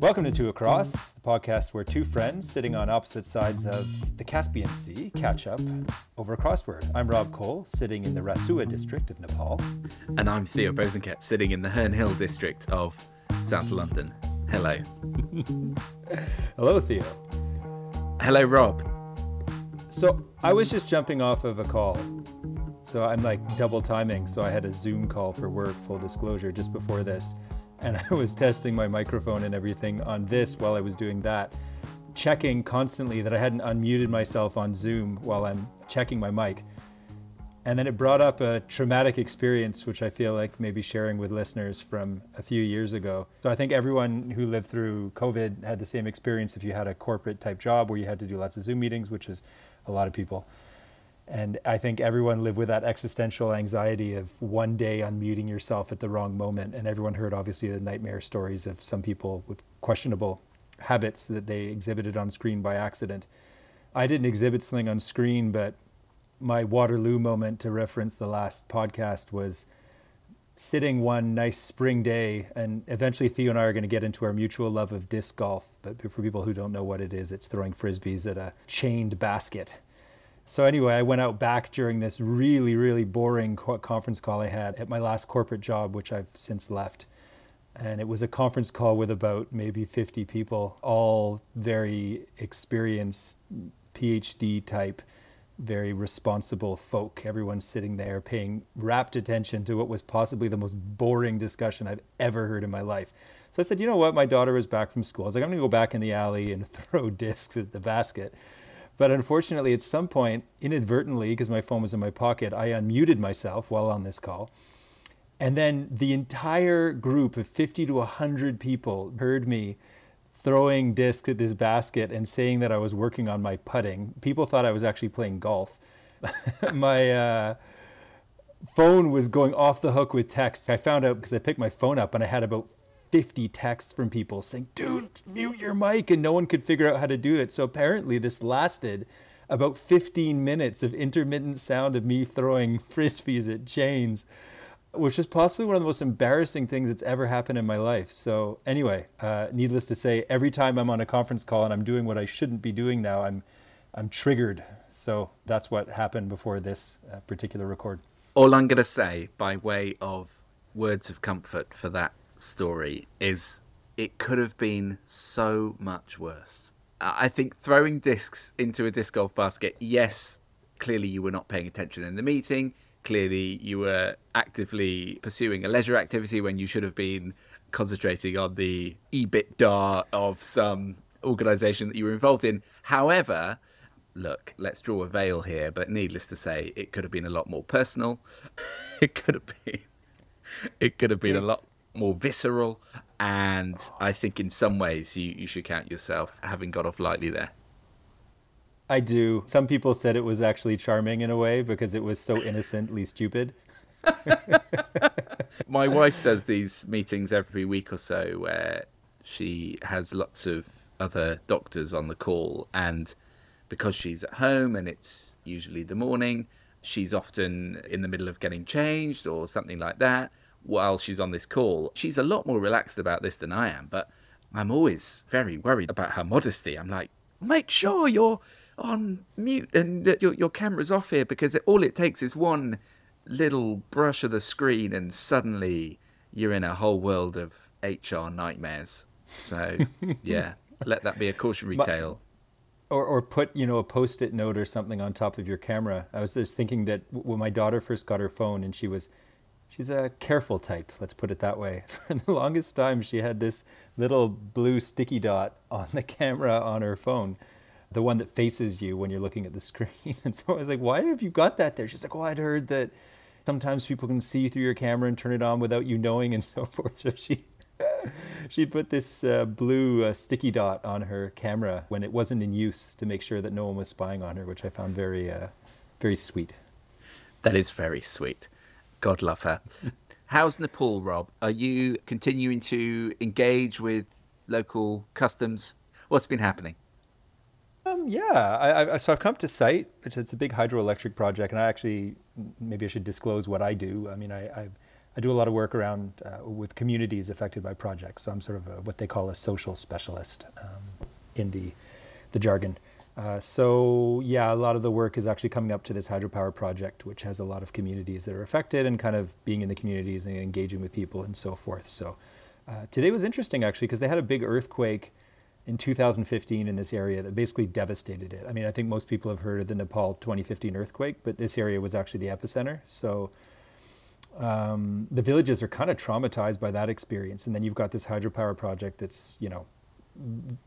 Welcome to Two Across, the podcast where two friends sitting on opposite sides of the Caspian Sea catch up over a crossword. I'm Rob Cole, sitting in the Rasuwa district of Nepal. And I'm Theo Bosanquet, sitting in the Herne Hill district of South London. Hello. Hello, Theo. Hello, Rob. So I was just jumping off of a call. So I'm like double timing. So I had a Zoom call for work, full disclosure, just before this and I was testing my microphone and everything on this while I was doing that, checking constantly that I hadn't unmuted myself on Zoom while I'm checking my mic. And then it brought up a traumatic experience, which I feel like maybe sharing with listeners from a few years ago. So I think everyone who lived through COVID had the same experience if you had a corporate type job where you had to do lots of Zoom meetings, which is a lot of people. And I think everyone lived with that existential anxiety of one day unmuting yourself at the wrong moment. And everyone heard, obviously, the nightmare stories of some people with questionable habits that they exhibited on screen by accident. I didn't exhibit something on screen, but my Waterloo moment to reference the last podcast was sitting one nice spring day, and eventually Theo and I are going to get into our mutual love of disc golf. But for people who don't know what it is, it's throwing frisbees at a chained basket so anyway, I went out back during this really, really boring conference call I had at my last corporate job, which I've since left. And it was a conference call with about maybe 50 people, all very experienced PhD type, very responsible folk. Everyone sitting there paying rapt attention to what was possibly the most boring discussion I've ever heard in my life. So I said, you know what? My daughter is back from school. I was like, I'm going to go back in the alley and throw discs at the basket. But unfortunately, at some point, inadvertently, because my phone was in my pocket, I unmuted myself while on this call. And then the entire group of 50 to 100 people heard me throwing discs at this basket and saying that I was working on my putting. People thought I was actually playing golf. my uh, phone was going off the hook with texts. I found out because I picked my phone up and I had about 50 texts from people saying, dude, mute your mic. And no one could figure out how to do it. So apparently, this lasted about 15 minutes of intermittent sound of me throwing frisbees at chains, which is possibly one of the most embarrassing things that's ever happened in my life. So, anyway, uh, needless to say, every time I'm on a conference call and I'm doing what I shouldn't be doing now, I'm, I'm triggered. So, that's what happened before this uh, particular record. All I'm going to say, by way of words of comfort for that story is it could have been so much worse. I think throwing discs into a disc golf basket, yes, clearly you were not paying attention in the meeting. Clearly you were actively pursuing a leisure activity when you should have been concentrating on the EBITDA of some organization that you were involved in. However, look, let's draw a veil here, but needless to say, it could have been a lot more personal. it could have been it could have been a lot more visceral. And I think in some ways you, you should count yourself having got off lightly there. I do. Some people said it was actually charming in a way because it was so innocently stupid. My wife does these meetings every week or so where she has lots of other doctors on the call. And because she's at home and it's usually the morning, she's often in the middle of getting changed or something like that while she's on this call. She's a lot more relaxed about this than I am, but I'm always very worried about her modesty. I'm like, make sure you're on mute and your, your camera's off here because it, all it takes is one little brush of the screen and suddenly you're in a whole world of HR nightmares. So, yeah, let that be a cautionary tale. Or, or put you know a post-it note or something on top of your camera. I was just thinking that when my daughter first got her phone and she was she's a careful type, let's put it that way. For the longest time, she had this little blue sticky dot on the camera on her phone, the one that faces you when you're looking at the screen. And so I was like, why have you got that there? She's like, oh, I'd heard that sometimes people can see through your camera and turn it on without you knowing and so forth. So she. she put this uh, blue uh, sticky dot on her camera when it wasn't in use to make sure that no one was spying on her, which I found very, uh, very sweet. That is very sweet. God love her. How's Nepal, Rob? Are you continuing to engage with local customs? What's been happening? Um, yeah, I, I, so I've come to site. It's, it's a big hydroelectric project, and I actually maybe I should disclose what I do. I mean, I, I I do a lot of work around uh, with communities affected by projects. So I'm sort of a, what they call a social specialist um, in the the jargon. Uh, so yeah, a lot of the work is actually coming up to this hydropower project, which has a lot of communities that are affected and kind of being in the communities and engaging with people and so forth. So uh, today was interesting actually because they had a big earthquake in 2015 in this area that basically devastated it. I mean, I think most people have heard of the Nepal 2015 earthquake, but this area was actually the epicenter. So um, the villages are kind of traumatized by that experience, and then you've got this hydropower project that's you know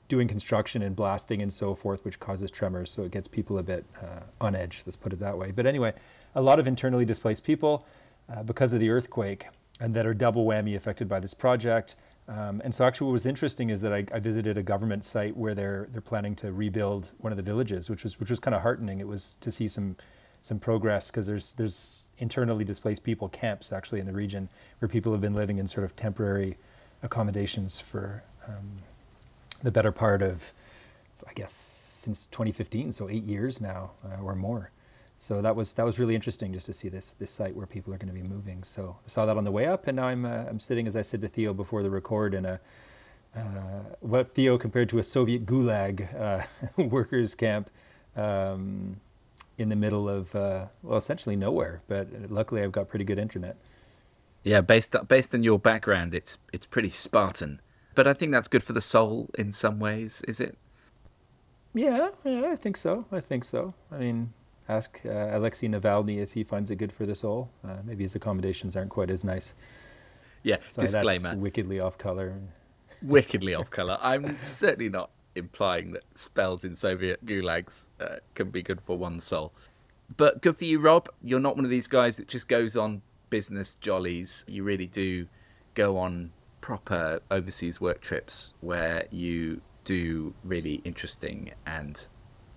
doing construction and blasting and so forth, which causes tremors. So it gets people a bit uh, on edge, let's put it that way. But anyway, a lot of internally displaced people uh, because of the earthquake and that are double whammy affected by this project. Um, and so actually what was interesting is that I, I, visited a government site where they're, they're planning to rebuild one of the villages, which was, which was kind of heartening. It was to see some, some progress because there's, there's internally displaced people camps actually in the region where people have been living in sort of temporary accommodations for, um, the better part of, I guess, since 2015, so eight years now uh, or more. So that was that was really interesting just to see this this site where people are going to be moving. So I saw that on the way up, and now I'm uh, I'm sitting as I said to Theo before the record in a uh, what Theo compared to a Soviet gulag uh, workers camp um, in the middle of uh, well essentially nowhere. But luckily I've got pretty good internet. Yeah, based based on your background, it's it's pretty Spartan. But I think that's good for the soul in some ways, is it? Yeah, yeah, I think so. I think so. I mean, ask uh, Alexei Navalny if he finds it good for the soul. Uh, maybe his accommodations aren't quite as nice. Yeah, Sorry, disclaimer. Wickedly off color. Wickedly off color. I'm certainly not implying that spells in Soviet gulags uh, can be good for one's soul. But good for you, Rob. You're not one of these guys that just goes on business jollies. You really do go on proper overseas work trips where you do really interesting and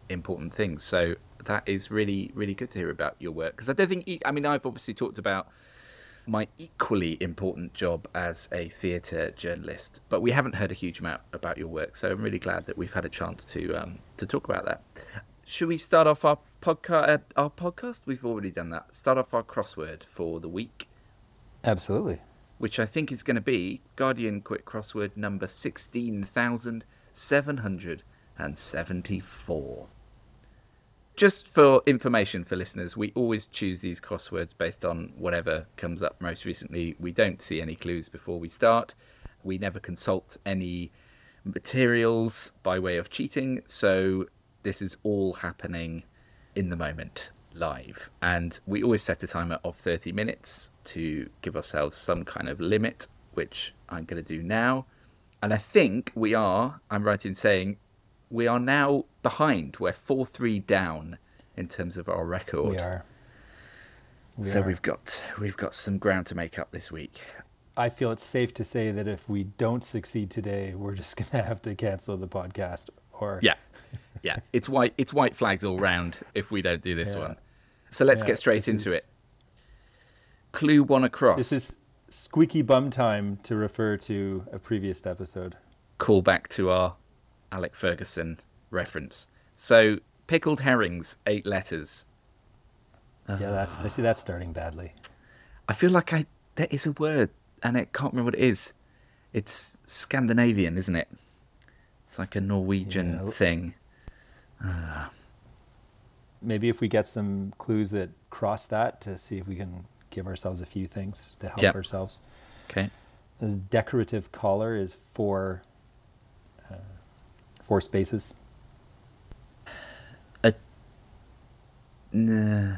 important things. So that is really, really good to hear about your work. Because I don't think, I mean, I've obviously talked about my equally important job as a theatre journalist, but we haven't heard a huge amount about your work. So I'm really glad that we've had a chance to um, to talk about that. Should we start off our podcast? Uh, our podcast? We've already done that. Start off our crossword for the week. Absolutely which I think is going to be Guardian Quick Crossword number 16,774. Just for information for listeners, we always choose these crosswords based on whatever comes up most recently. We don't see any clues before we start. We never consult any materials by way of cheating, so this is all happening in the moment live. And we always set a timer of 30 minutes to give ourselves some kind of limit, which I'm going to do now. And I think we are, I'm right in saying, we are now behind. We're 4 3 down in terms of our record. We are. We so are. we've got we've got some ground to make up this week. I feel it's safe to say that if we don't succeed today, we're just going to have to cancel the podcast. Or yeah, yeah, it's white it's white flags all round if we don't do this yeah. one. So let's yeah, get straight into is, it. Clue one across. This is squeaky bum time to refer to a previous episode. Call back to our Alex Ferguson reference. So pickled herrings, eight letters. Yeah, that's they see that's starting badly. I feel like I there is a word and I can't remember what it is. It's Scandinavian, isn't it? It's like a Norwegian yeah. thing. Uh, maybe if we get some clues that cross that to see if we can give ourselves a few things to help yep. ourselves. Okay. This decorative collar is four uh, four spaces. A uh,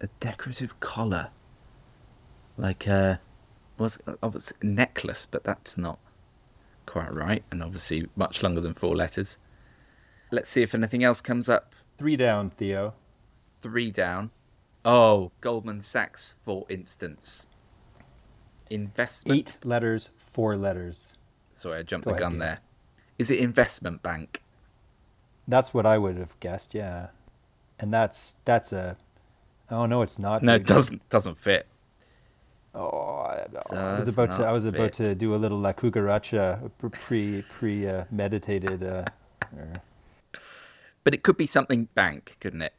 a decorative collar, like a was obviously a necklace, but that's not quite right, and obviously much longer than four letters. Let's see if anything else comes up. Three down, Theo. Three down. Oh, Goldman Sachs, for instance. Investment. Eight letters, four letters. Sorry, I jumped Go the gun there. Is it investment bank? That's what I would have guessed. Yeah, and that's that's a. Oh no, it's not. No, it doesn't doesn't fit. Oh, I, I was about to. I was about to do a little la cucaracha pre pre uh, meditated. Uh, but it could be something bank, couldn't it?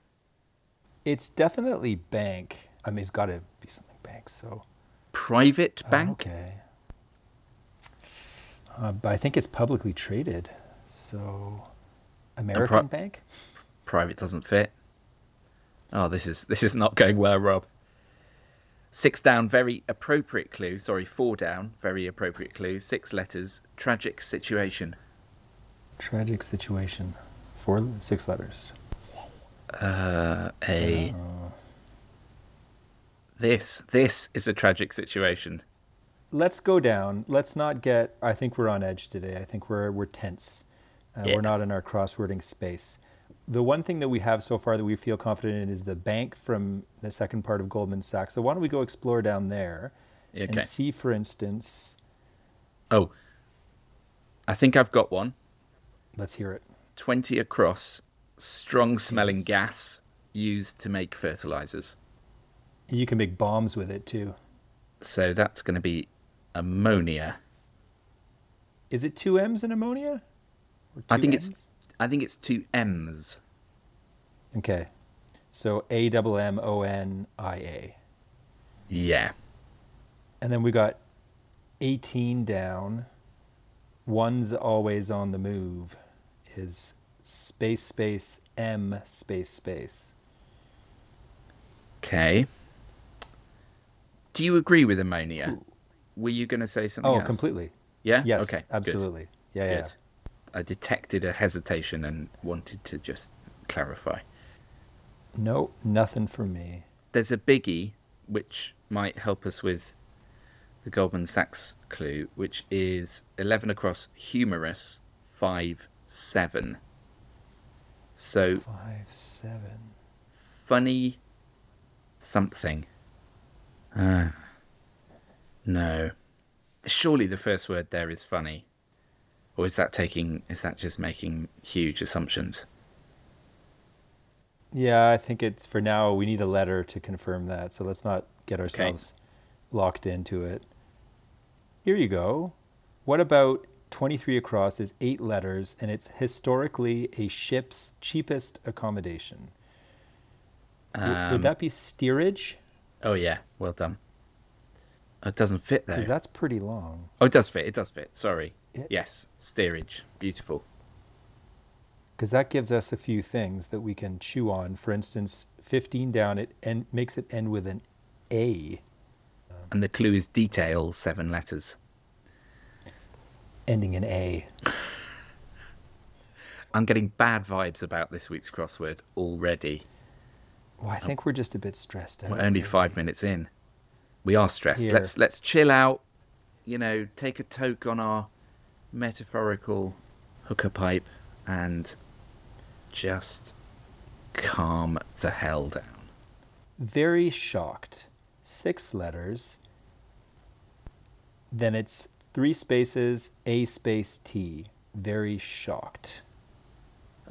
It's definitely bank. I mean, it's got to be something bank. So private bank. Okay. Uh, but I think it's publicly traded. So, American Bank? Private doesn't fit. Oh, this is this is not going well, Rob. Six down, very appropriate clue. Sorry, four down, very appropriate clue. Six letters, tragic situation. Tragic situation. Four, six letters. Uh, a. Uh, This this is a tragic situation. let's go down. Let's not get. I think we're on edge today. I think we're we're tense. Uh, Yeah. We're not in our crosswording space. The one thing that we have so far that we feel confident in is the bank from the second part of Goldman Sachs. So why don't we go explore down there Okay. and see, for instance. Oh, I think I've got one. Let's hear it. 20 across, strong smelling Yes. gas used to make fertilizers. You can make bombs with it too. So that's going to be ammonia. Is it two M's in ammonia? Or I think it's I think it's two M's. Okay. So A double M O N I A. Yeah. And then we got 18 down. One's always on the move is space space M space space. Okay. Do you agree with ammonia? Cool. Were you going to say something Oh, else? completely. Yeah? Yes, Okay. good, absolutely. Yeah, yeah. Good. I detected a hesitation and wanted to just clarify. No, nothing for me. There's a biggie which might help us with the Goldman Sachs clue, which is 11 across humorous, 5 7. So Five, seven. funny something. Ah. no. Surely the first word there is funny. Or is that taking is that just making huge assumptions? Yeah, I think it's for now. We need a letter to confirm that. So let's not get ourselves locked into it. Here you go. What about 23 across is eight letters and it's historically a ship's cheapest accommodation? Um, Would that be steerage? Oh yeah, well done. It doesn't fit there. Because that's pretty long. Oh, it does fit. It does fit. Sorry. Yeah. Yes, steerage. Beautiful. Because that gives us a few things that we can chew on. For instance, 15 down, it and makes it end with an A, And the clue is detail, seven letters. Ending in A. I'm getting bad vibes about this week's crossword already. Well, I think we're just a bit stressed out. We're only five minutes in. We are stressed. Here. Let's let's chill out. You know, take a toke on our metaphorical hookah pipe and just calm the hell down. Very shocked. Six letters. Then it's three spaces, A space T. Very shocked.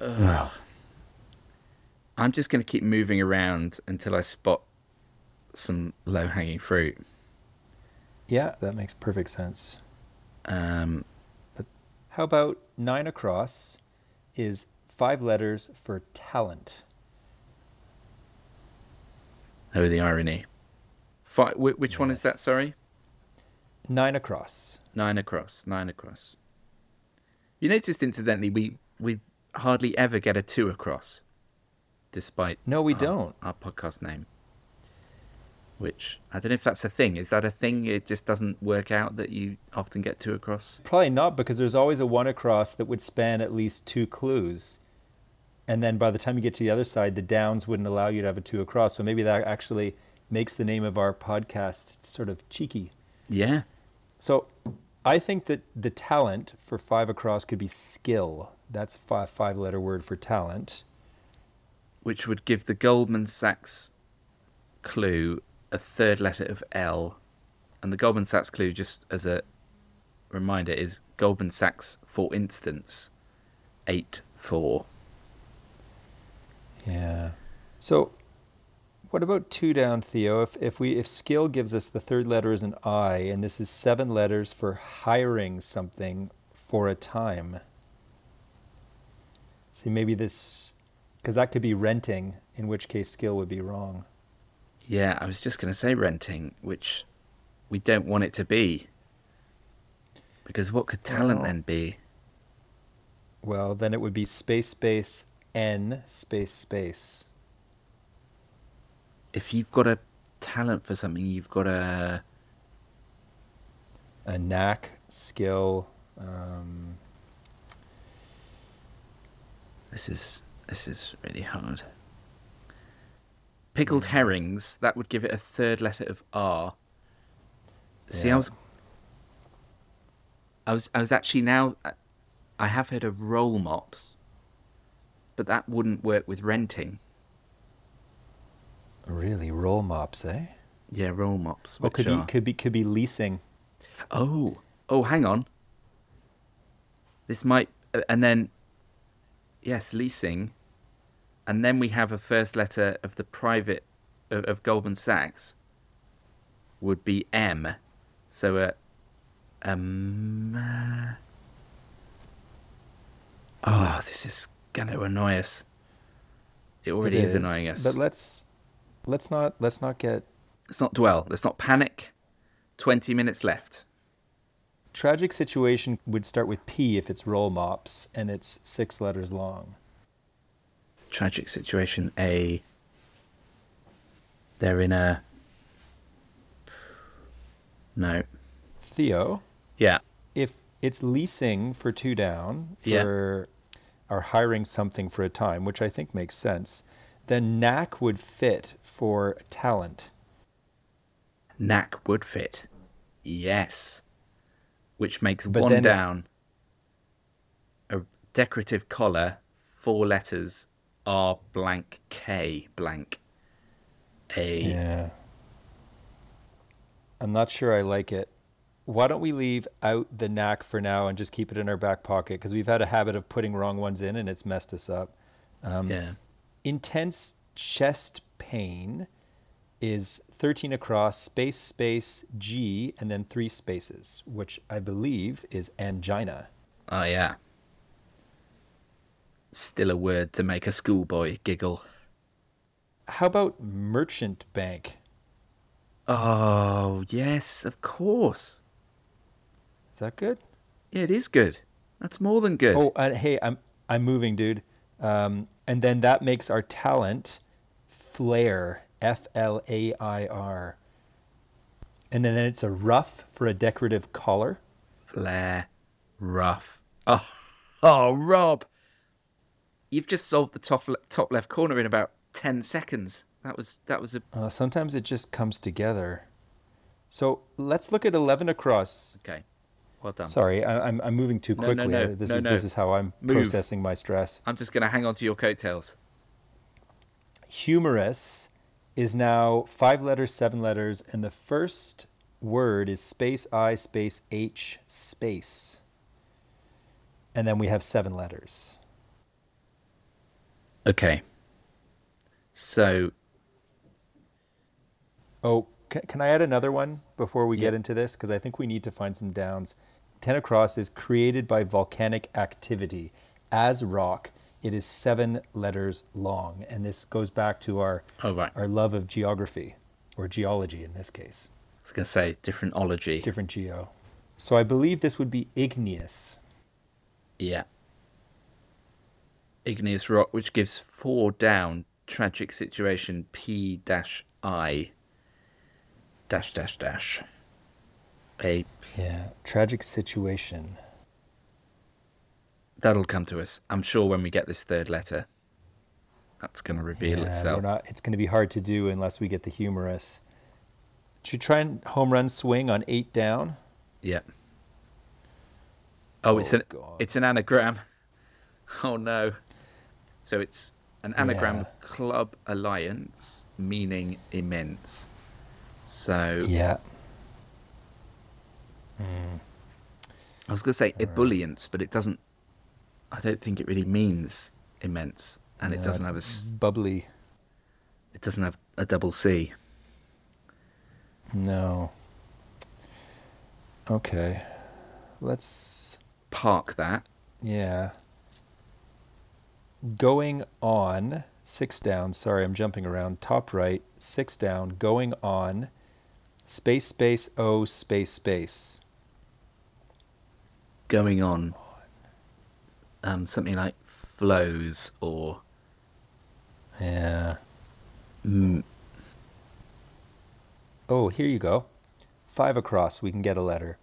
I'm just going to keep moving around until I spot some low hanging fruit. Yeah, that makes perfect sense. Um, How about nine across is five letters for talent? oh, the irony. Fi wh- which one is that? Sorry. Nine across. Nine across. Nine across. You noticed, incidentally, we we hardly ever get a two across, despite No, we our- don't. our podcast name. Which I don't know if that's a thing. Is that a thing? It just doesn't work out that you often get two across. Probably not because there's always a one across that would span at least two clues. And then by the time you get to the other side, the downs wouldn't allow you to have a two across. So maybe that actually makes the name of our podcast sort of cheeky. Yeah. So I think that the talent for five across could be skill. That's a five, five letter word for talent. Which would give the Goldman Sachs clue a third letter of L, and the Goldman Sachs clue, just as a reminder, is Goldman Sachs, for instance, eight four. Yeah. So what about two down, Theo? If if we if skill gives us the third letter is an I, and this is seven letters for hiring something for a time. See, maybe this, because that could be renting, in which case skill would be wrong. Yeah, I was just going to say renting, which we don't want it to be. Because what could talent then be? Well, then it would be space space n space space. If you've got a talent for something, you've got a A knack, skill. Um, This is this is really hard. Pickled herrings, that would give it a third letter of R. See, I was I was I was actually now I have heard of roll mops, but that wouldn't work with renting. Really, roll mops, eh? Yeah, roll mops. Which could be could be could be leasing. Oh, oh, hang on. This might, uh, and then, yes, leasing, and then we have a first letter of the private of, of Goldman Sachs. Would be M, so a, um. uh, oh, this is gonna annoy us. It already It is, annoying us. But let's let's not let's not get Let's not dwell. Let's not panic. Twenty minutes left. tragic situation would start with P if it's roll mops and it's six letters long. tragic situation. A they're in a no, Theo, yeah, if it's leasing for two down Yeah. for or hiring something for a time, which I think makes sense, then knack would fit for talent. knack would fit. Yes, which makes But one down. A decorative collar, four letters, R blank K blank. A Yeah. I'm not sure I like it. Why don't we leave out the knack for now and just keep it in our back pocket? Because we've had a habit of putting wrong ones in and it's messed us up. Um, yeah. Intense chest pain is 13 across, space, space, G, and then three spaces, which I believe is angina. Oh yeah. Still a word to make a schoolboy giggle. How about merchant bank? Oh yes, of course. Is that good? Yeah, it is good. That's more than good. Oh, and hey, I'm I'm moving, dude. Um, and then that makes our talent flair, F L A I R. And then it's a ruff for a decorative collar. Flair, rough. Oh, oh, Rob, you've just solved the top le- top left corner in about ten seconds. That was that was a Uh, sometimes it just comes together. So let's look at eleven across. okay. Well done. Sorry, I, I'm I'm moving too quickly. No, no, no, this no, is no. this is how I'm Move. processing my stress. I'm just gonna hang on to your coattails. Humorous is now five letters, seven letters, and the first word is space I space H space. And then we have seven letters. Okay. So Oh, can, can I add another one before we Yeah. get into this? Because I think we need to find some downs. Ten across is created by volcanic activity. As rock, it is seven letters long. And this goes back to our, oh right, our love of geography, or geology in this case. I was gonna say different ology. different geo. So I believe this would be igneous. Yeah. Igneous rock, which gives four down. Tragic situation. P dash I. Dash dash dash. A Yeah, tragic situation. that'll come to us. I'm sure when we get this third letter. That's gonna reveal yeah, itself. not. It's going to be hard to do unless we get the humorous. Should we try and home run swing on eight down? Yeah. Oh, it's Oh, an God. it's an anagram. Oh no. So it's an anagram Yeah. of club alliance, meaning immense. So Yeah. I was going to say ebullience, but it doesn't. I don't think it really means immense, and it doesn't have a bubbly. it doesn't have a double C. No. Okay. Let's. Park that. Yeah. Going on six down. Sorry, I'm jumping around. Top right, six down. Going on Space, space, O, space, space. Going on. Um, something like flows or Yeah. mm, Oh, here you go. Five across, we can get a letter.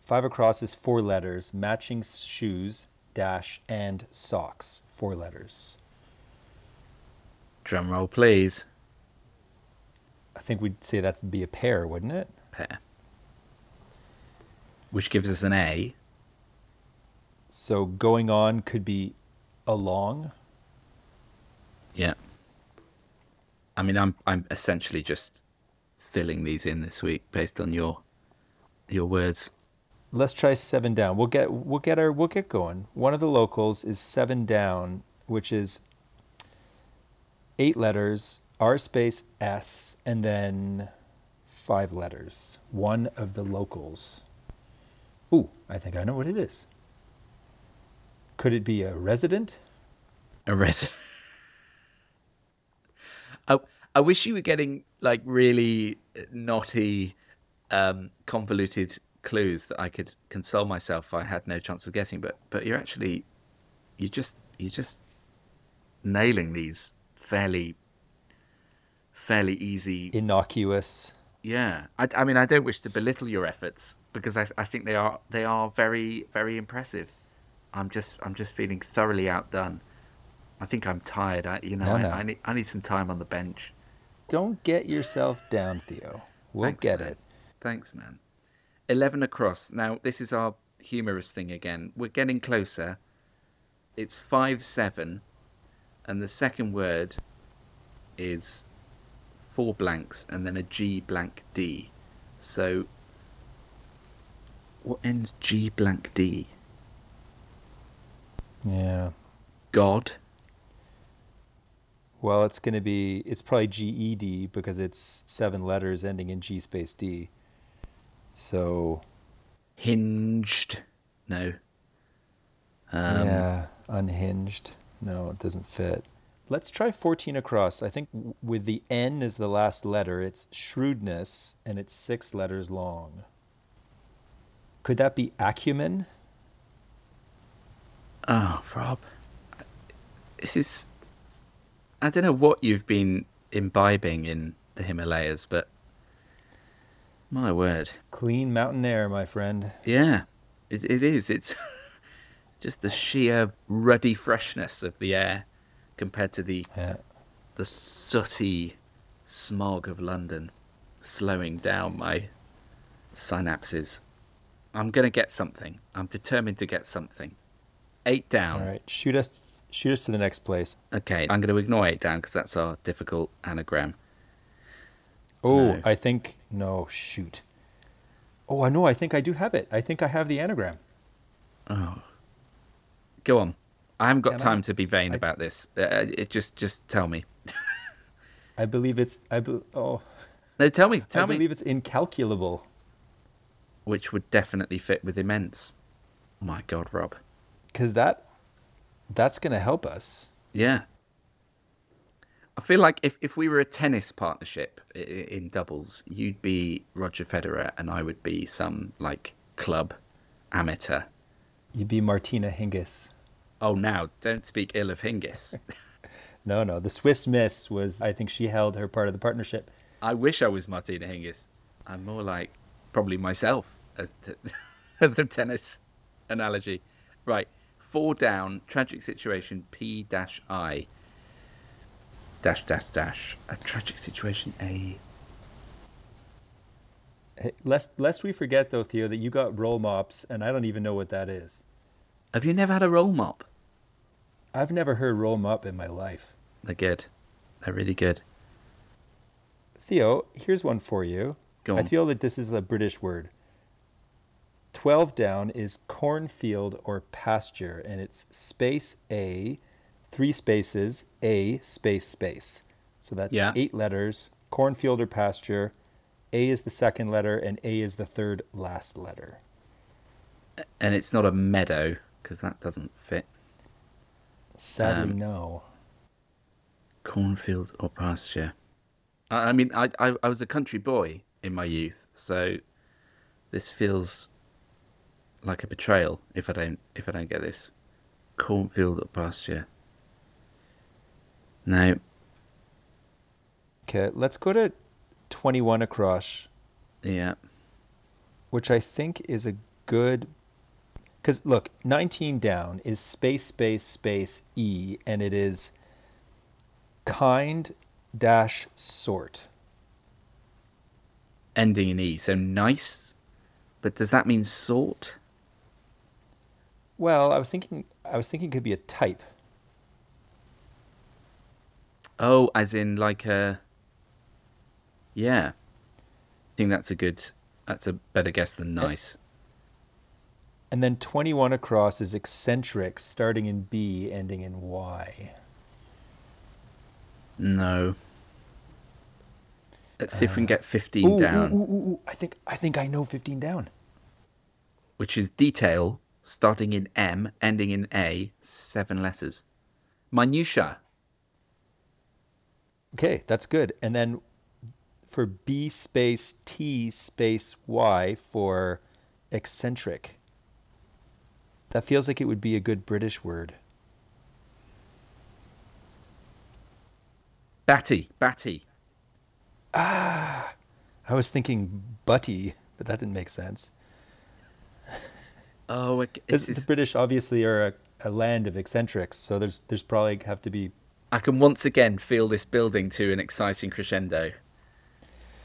Five across is four letters, matching shoes, dash, and socks. Four letters. Drum roll, please. I think we'd say that's be a pair, wouldn't it? Pair. Which gives us an A. So going on could be along. Yeah. I mean, I'm I'm essentially just filling these in this week based on your your words. Let's try seven down. We'll get we'll get our we'll get going. One of the locals is seven down, which is eight letters, R space S, and then five letters. One of the locals. Ooh, I think I know what it is. Could it be a resident? A res. I I wish you were getting like really naughty, um, convoluted clues that I could console myself. I had no chance of getting, but but you're actually, you just you're just nailing these fairly, fairly easy Innocuous. Yeah, I, I mean, I don't wish to belittle your efforts because I, I think they are they are very very impressive. I'm just I'm just feeling thoroughly outdone. I think I'm tired. I you know No, I, no. I need I need some time on the bench. Don't get yourself down, Theo. We'll Thanks, get man. it. Thanks, man. Eleven across. Now this is our humorous thing again. We're getting closer. It's five seven, and the second word is four blanks and then a G blank D. So what ends G blank D? Yeah. God. Well, it's going to be, it's probably GED because it's seven letters ending in G space D. So, Hinged. No. Um, yeah, unhinged. No, it doesn't fit. Let's try 14 across. I think with the N as the last letter, it's shrewdness and it's six letters long. Could that be acumen? Oh, Rob. This is. I don't know what you've been imbibing in the Himalayas, but. My word. Clean mountain air, my friend. Yeah, it, it is. It's just the sheer ruddy freshness of the air compared to the, Yeah. the sooty smog of London slowing down my synapses. I'm going to get something. I'm determined to get something. Eight down. All right, shoot us, shoot us to the next place. Okay, I'm going to ignore eight down because that's our difficult anagram. Oh, No. I think no. Shoot. Oh, I know. I think I do have it. I think I have the anagram. Oh, go on. I haven't got Can I? time to be vain I- about this. Uh, it just, just tell me. I believe it's. I be, oh, No, tell me. Tell I me. believe it's incalculable. Which would definitely fit with immense. My God, Rob. because that that's going to help us. Yeah. I feel like if, if we were a tennis partnership i- i- in doubles, you'd be Roger Federer and I would be some like club amateur. You'd be Martina Hingis. Oh, now don't speak ill of Hingis. No, no, the Swiss Miss was. I think she held her part of the partnership. I wish I was Martina Hingis. I'm more like probably myself as t- as the tennis analogy. Right, four down, tragic situation. P dash I dash dash dash. A tragic situation. A Hey, Lest lest we forget though, Theo, that you got roll mops, and I don't even know what that is. Have you never had a roll mop? I've never heard roll mop in my life. They're good. They're really good. Theo, here's one for you. Go I feel that this is a British word. 12 down is cornfield or pasture, and it's space A, three spaces, A, space, space. So that's Yeah. eight letters, cornfield or pasture. A is the second letter, and A is the third last letter. And it's not a meadow because that doesn't fit. Sadly, Um, no. Cornfield or pasture. I, I mean, I, I I was a country boy in my youth, so this feels like a betrayal if I don't if I don't get this. Cornfield or pasture. No. Okay, let's go to 21 across, Yeah. which I think is a good. Because look, 19 down is space, space, space, E, and it is kind dash sort. Ending in E. So nice. But does that mean sort? Well, I was thinking, I was thinking it could be a type. Oh, as in like a. Yeah. I think that's a good. That's a better guess than nice. And then 21 across is eccentric, starting in B, ending in Y. No. Let's see if we can uh, get 15 Ooh, down, ooh, ooh, ooh, ooh. I think, I think I know 15 down. which is detail starting in M, ending in A, seven letters. Minutia. Okay, that's good. And then for B space T space Y for eccentric. That feels like it would be a good British word. Batty. Batty. Ah, I was thinking butty, but that didn't make sense. Oh, it- it's, the it's, British obviously are a, a land of eccentrics, so there's there's probably have to be I can once again feel this building to an exciting crescendo.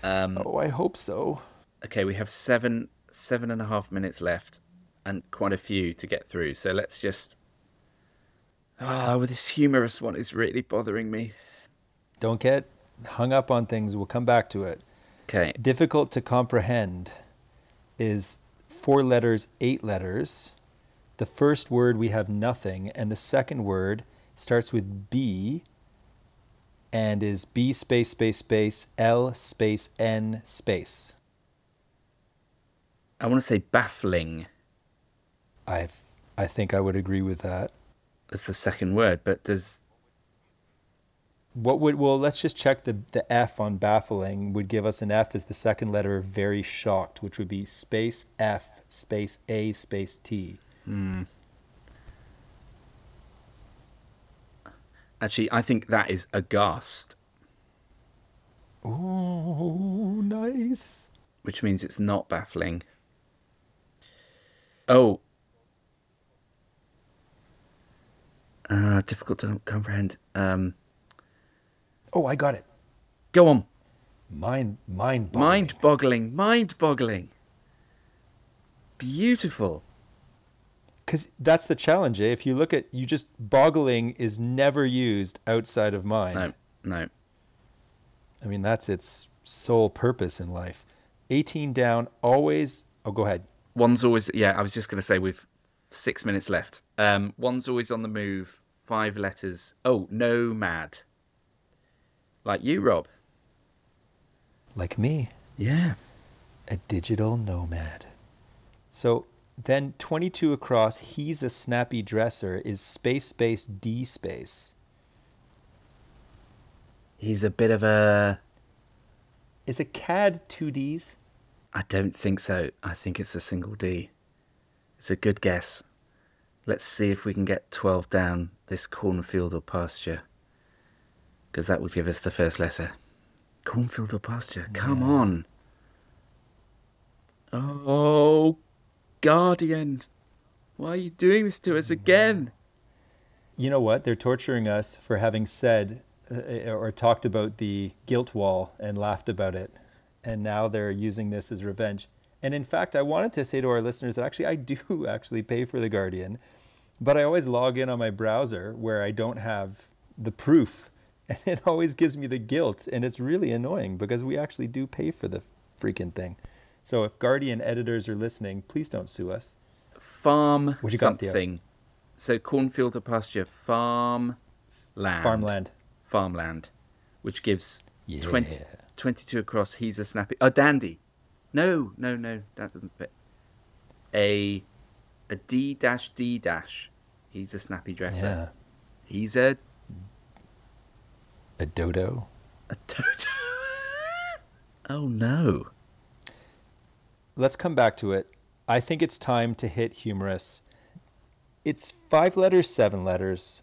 Um, Oh, I hope so. Okay, we have seven seven and a half minutes left, and quite a few to get through. So let's just. Ah, well, this humorous one is really bothering me. Don't get hung up on things. We'll come back to it. Okay, difficult to comprehend is four letters, eight letters. The first word we have nothing, and the second word starts with B and is B space space space L space N space. I want to say baffling I I think I would agree with that. as the second word, but does What would well let's just check the the F on baffling would give us an F as the second letter of very shocked, which would be space F space A space T. Hmm. Actually I think that is aghast, Oh, nice. which means it's not baffling. Oh. Uh, difficult to comprehend. Um, Oh, I got it. go on. Mind, mind, Mind boggling, mind boggling. Beautiful. Because that's the challenge. Eh? If you look at, you just boggling is never used outside of mind. No, no. I mean, that's its sole purpose in life. 18 down, always. Oh, go ahead. One's always, yeah, I was just going to say with six minutes left. Um, one's always on the move, five letters. Oh, nomad. Like you, Rob. Like me, Yeah. a digital nomad. So then 22 across, he's a snappy dresser, is space, space, D space. He's a bit of a. Is a CAD two Ds? I don't think so. I think it's a single D. It's a good guess. Let's see if we can get 12 down this cornfield or pasture. Because that would give us the first letter. Cornfield or pasture? Come on. Oh, Guardian. Why are you doing this to us again? You know what? They're torturing us for having said uh, or talked about the guilt wall and laughed about it. And now they're using this as revenge. And in fact, I wanted to say to our listeners that actually I do actually pay for The Guardian, but I always log in on my browser where I don't have the proof. And it always gives me the guilt. And it's really annoying because we actually do pay for the freaking thing. So if Guardian editors are listening, please don't sue us. Farm What you got, something. So cornfield or pasture, farm land. Farmland. Farmland, which gives Yeah. 20, 22 across. He's a snappy. A dandy. No, no, no, that doesn't fit. A a D dash D dash. He's a snappy dresser. Yeah. He's a A dodo. a toto. oh no. Let's come back to it. I think it's time to hit humorous. It's five letters, seven letters.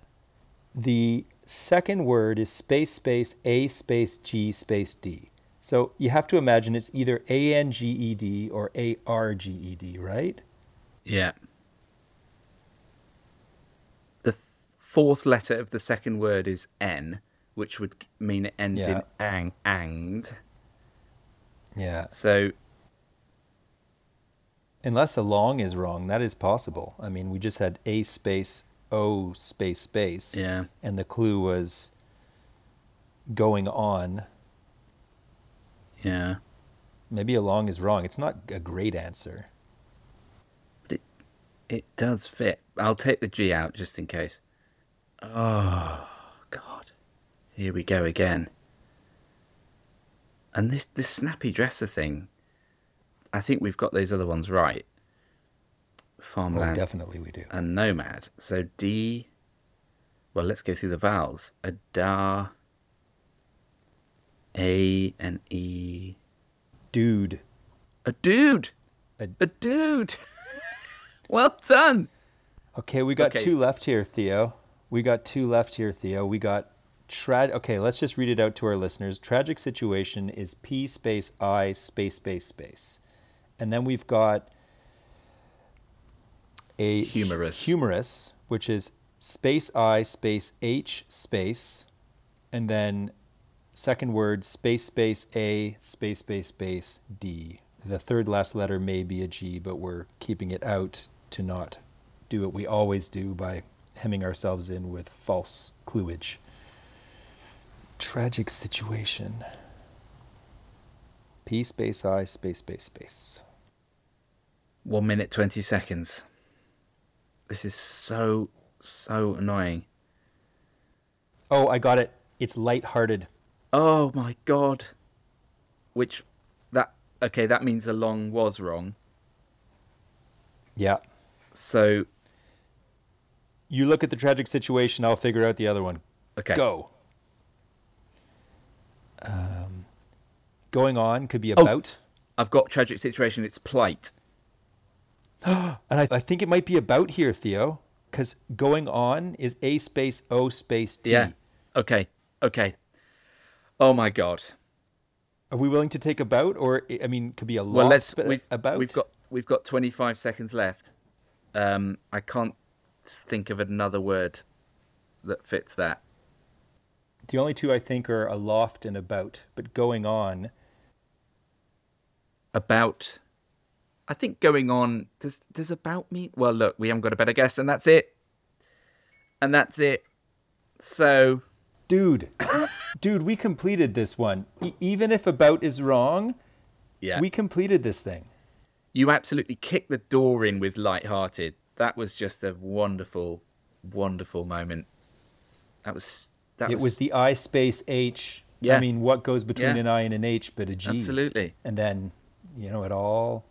The second word is space space A space G space D. So you have to imagine it's either A N G E D or A R G E D, right? Yeah. The th- fourth letter of the second word is N, which would mean it ends Yeah. in ang, anged. Yeah. So Unless a long is wrong, that is possible. I mean, we just had A space O space space, yeah, and the clue was going on. yeah. Maybe a long is wrong. It's not a great answer. But it it does fit. I'll take the G out just in case. Oh God. Here we go again. And this this snappy dresser thing, I think we've got those other ones right. Oh, Farmland definitely we do. and nomad. So D well let's go through the vowels. A da A and E. Dude. A dude. A- A dude. well done. Okay, we got Okay. two left here, Theo. We got two left here, Theo. We got tra- Okay, let's just read it out to our listeners. Tragic situation is P space I space space space, and then we've got a Humorous. humorous, which is space I space H space, and then second word space space A space space space D. The third last letter may be a G, but we're keeping it out to not do what we always do by hemming ourselves in with false cluage. Tragic situation. P space I space space space. One minute twenty seconds. This is so so annoying. Oh, I got it. It's light-hearted. Oh my god. Which that okay, that means a long was wrong. Yeah. So You look at the tragic situation, I'll figure out the other one. okay. Go. Um, going on could be Oh. about. I've got tragic situation, it's plight. And I, I think it might be about here, Theo, because going on is A space O space T. Yeah. Okay. Okay. Oh my god. Are we willing to take about, or I mean, could be a lot. Well let's but we've about. we've got we've got twenty five seconds left. Um I can't think of another word that fits that. the only two I think are aloft and about, but going on. About I think going on does does about me? well look, we haven't got a better guess and that's it. And that's it. So Dude, dude, we completed this one. E- even if about is wrong, yeah. we completed this thing. you absolutely kicked the door in with light-hearted. That was just a wonderful, wonderful moment. That was that it was the I space H. I Yeah. I mean, what goes between Yeah. an I and an H but a G? absolutely And then, you know, it all.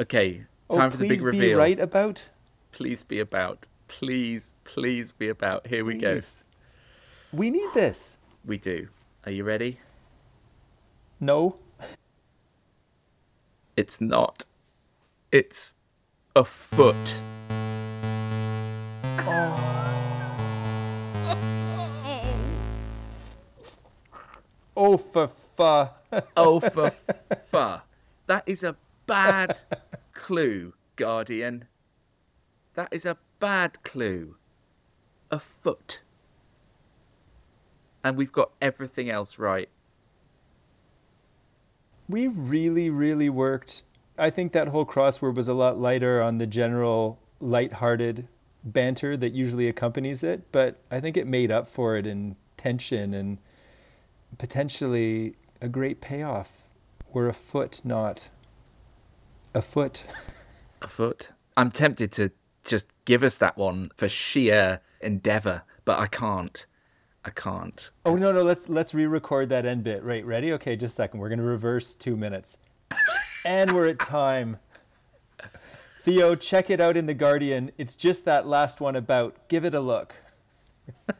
okay. Oh, Time for the big reveal. please be right about. Please be about. Please, please be about. Here we go. We need this. We do. Are you ready? No. It's not. It's a foot. Oh, for fa. Oh, for fuck. Oh, That is a bad clue, Guardian. That is a bad clue. A foot. And we've got everything else right. We really, really worked. I think that whole crossword was a lot lighter on the general light-hearted banter that usually accompanies it, but I think it made up for it in tension and potentially a great payoff. We're a foot, not a foot. A foot. I'm tempted to just give us that one for sheer endeavour, but I can't. I can't. Oh no, no, let's let's re-record that end bit. Right, ready? Okay, just a second. We're gonna reverse two minutes. and we're at time. Theo, check it out in the Guardian. It's just that last one about. Give it a look.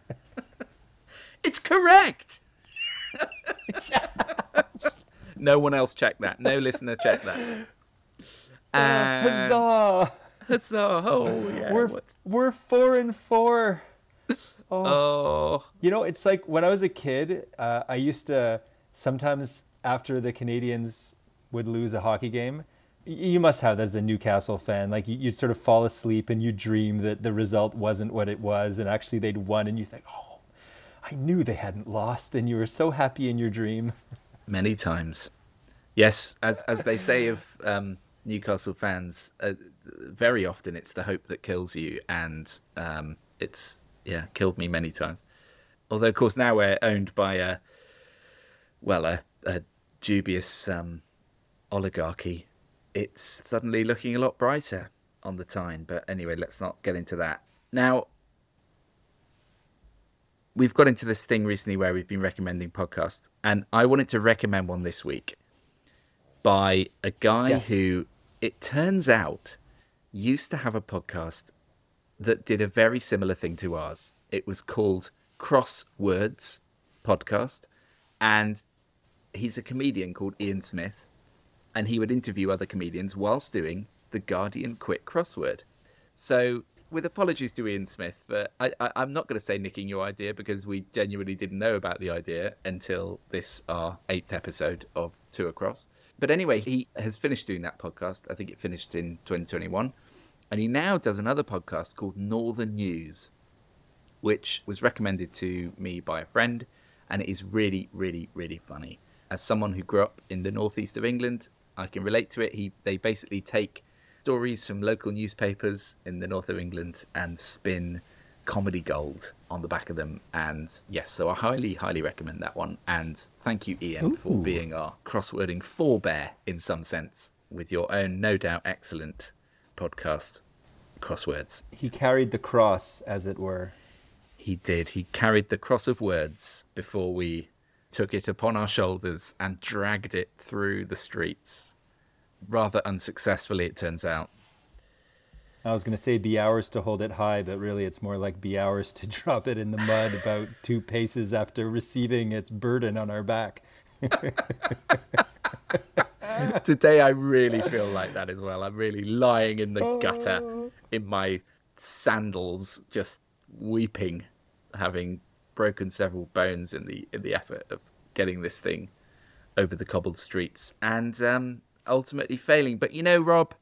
It's correct. no one else checked that. No listener checked that. And Huzzah! Huzzah! Oh, yeah. we're what- we're four and four. Oh. Oh, You know, it's like when I was a kid, uh, I used to sometimes after the Canadiens would lose a hockey game. You must have that as a Newcastle fan. Like you- you'd sort of fall asleep and you dream that the result wasn't what it was, and actually they'd won, and you think, "Oh, I knew they hadn't lost," and you were so happy in your dream. many times. Yes, as as they say of um, Newcastle fans, uh, very often it's the hope that kills you, and um, it's yeah killed me many times. Although of course now we're owned by a well a, a dubious um, oligarchy, it's suddenly looking a lot brighter on the time. But anyway, let's not get into that now. We've got into this thing recently where we've been recommending podcasts, and I wanted to recommend one this week by a guy Yes. who, it turns out, used to have a podcast that did a very similar thing to ours. It was called Crosswords Podcast, and he's a comedian called Ian Smith, and he would interview other comedians whilst doing the Guardian Quick Crossword. So, with apologies to Ian Smith, but I, I'm not going to say nicking your idea because we genuinely didn't know about the idea until this our eighth episode of Two Across. But anyway, he has finished doing that podcast. I think it finished in 2021, and he now does another podcast called Northern News, which was recommended to me by a friend, and it is really, really, really funny. As someone who grew up in the northeast of England, I can relate to it. He they basically take stories from local newspapers in the north of England and spin comedy gold on the back of them. And yes, so I highly, highly recommend that one. And thank you, Ian, for being our crosswording forebear in some sense with your own, no doubt, excellent podcast, Crosswords. He carried the cross, as it were. He did. He carried the cross of words before we took it upon our shoulders and dragged it through the streets. Rather unsuccessfully, it turns out. I was going to say be ours to hold it high, but really it's more like be ours to drop it in the mud about two paces after receiving its burden on our back. Today, I really feel like that as well. I'm really lying in the gutter in my sandals, just weeping, having broken several bones in the in the effort of getting this thing over the cobbled streets, and um, ultimately failing. But you know, Rob,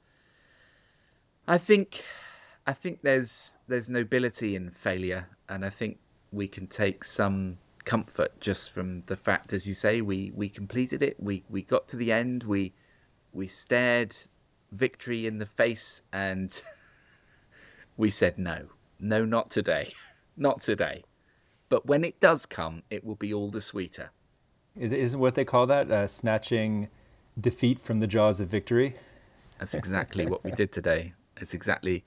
I think I think there's there's nobility in failure, and I think we can take some comfort just from the fact, as you say, we we completed it. We we got to the end. We we stared victory in the face, and we said no, no, not today, not today. But when it does come, it will be all the sweeter. It isn't what they call that, uh, snatching defeat from the jaws of victory. That's exactly what we did today. It's exactly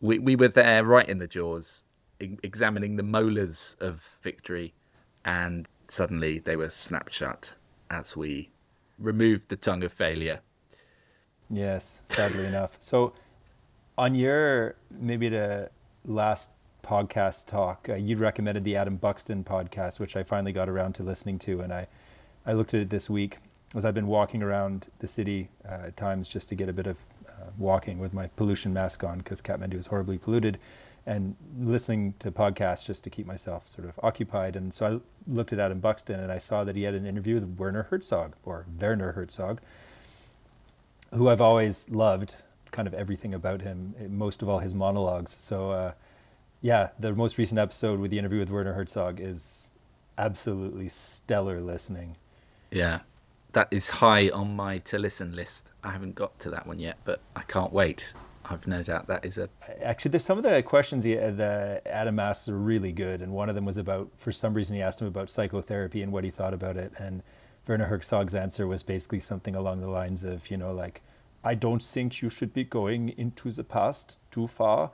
we we were there right in the jaws, examining the molars of victory, and suddenly they were snapped shut as we removed the tongue of failure. Yes, sadly enough. So, on your maybe the last podcast talk, uh, you recommended the Adam Buxton podcast, which I finally got around to listening to, and I, I looked at it this week as I've been walking around the city uh, at times just to get a bit of uh, walking with my pollution mask on because Kathmandu is horribly polluted, and listening to podcasts just to keep myself sort of occupied. And so I looked it at Adam Buxton and I saw that he had an interview with Werner Herzog or Werner Herzog who I've always loved, kind of everything about him, eh, most of all his monologues. So, uh, yeah, the most recent episode with the interview with Werner Herzog is absolutely stellar listening. Yeah, that is high on my to listen list. I haven't got to that one yet, but I can't wait. I've no doubt that is a Actually, there's some of the questions he, the Adam asked are really good, and one of them was about, for some reason, he asked him about psychotherapy and what he thought about it, and Werner Herzog's answer was basically something along the lines of, you know, like, I don't think you should be going into the past too far,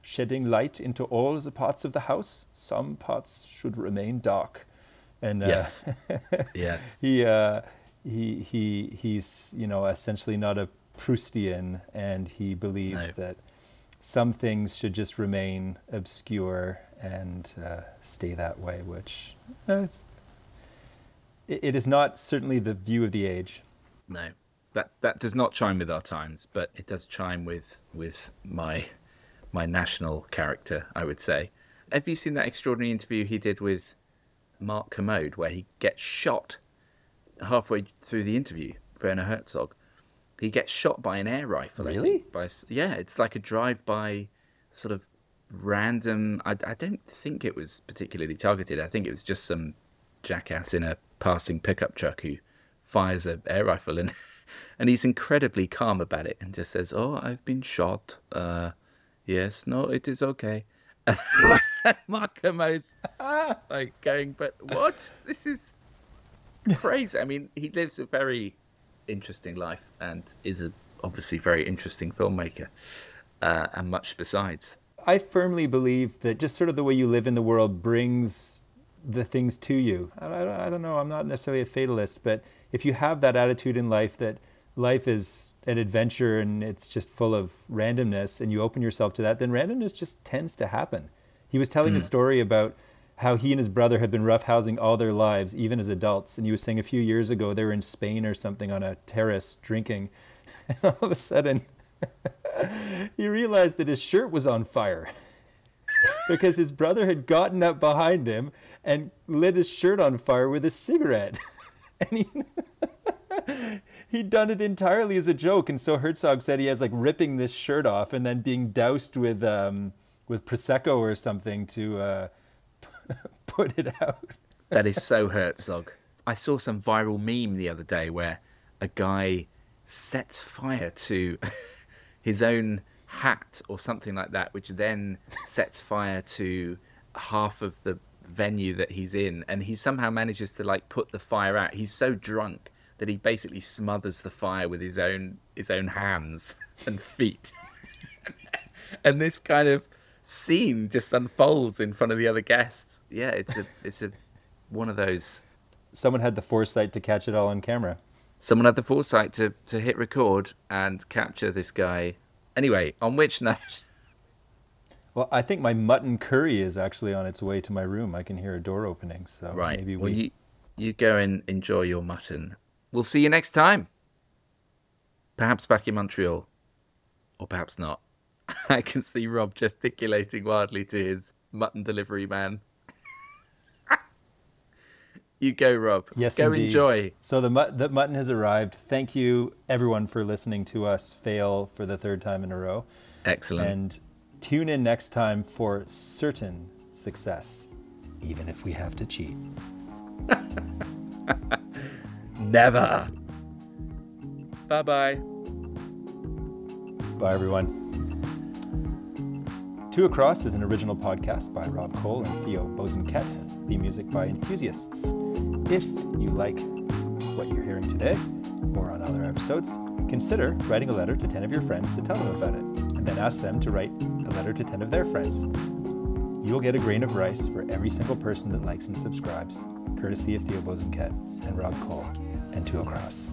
shedding light into all the parts of the house. Some parts should remain dark, and uh, yes, yes, he uh, he he he's you know essentially not a Proustian, and he believes No. that some things should just remain obscure and uh, stay that way. Which uh, it, it is not certainly the view of the age. no. that that does not chime with our times, but it does chime with with my my national character, I would say. Have you seen that extraordinary interview he did with Mark Kermode, where he gets shot halfway through the interview, Werner Herzog? He gets shot by an air rifle. Really? by yeah, it's like a drive-by sort of random. I, I don't think it was particularly targeted. I think it was just some jackass in a passing pickup truck who fires a air rifle and and he's incredibly calm about it and just says, "Oh, I've been shot. Uh, yes, no, it is okay." Mark Kermode's like going, "But what? This is crazy." I mean, he lives a very interesting life and is a obviously very interesting filmmaker, uh, and much besides. I firmly believe that just sort of the way you live in the world brings the things to you. I, I, I don't know. I'm not necessarily a fatalist, but if you have that attitude in life that life is an adventure and it's just full of randomness, and you open yourself to that, then randomness just tends to happen. He was telling a story about how he and his brother had been roughhousing all their lives, even as adults. And he was saying a few years ago they were in Spain or something on a terrace drinking, and all of a sudden he realized that his shirt was on fire because his brother had gotten up behind him and lit his shirt on fire with a cigarette. and he he'd done it entirely as a joke. And so Herzog said he has like ripping this shirt off and then being doused with um, with prosecco or something to uh, put it out. That is so Herzog. I saw some viral meme the other day where a guy sets fire to his own hat or something like that, which then sets fire to half of the venue that he's in, and he somehow manages to like put the fire out. He's so drunk that he basically smothers the fire with his own his own hands and feet. and this kind of scene just unfolds in front of the other guests. Yeah, it's a it's a one of those Someone had the foresight to catch it all on camera. someone had the foresight to, to hit record and capture this guy. Anyway, on which note, Well, I think my mutton curry is actually on its way to my room. I can hear a door opening, so right, maybe we well, you, you go and enjoy your mutton. We'll see you next time. Perhaps back in Montreal, or perhaps not. I can see Rob gesticulating wildly to his mutton delivery man. you go, Rob. Yes, go indeed. enjoy. So the mut- the mutton has arrived. Thank you everyone for listening to us fail for the third time in a row. Excellent. And tune in next time for certain success, even if we have to cheat. Never. Bye bye. Bye, everyone. Two Across is an original podcast by Rob Cole and Theo Bozenket, the music by Enthusiasts. If you like what you're hearing today or on other episodes, consider writing a letter to 10 of your friends to tell them about it, and then ask them to write a letter to 10 of their friends. You'll get a grain of rice for every single person that likes and subscribes, courtesy of Theo Bozenket and Rob Cole and Two Across.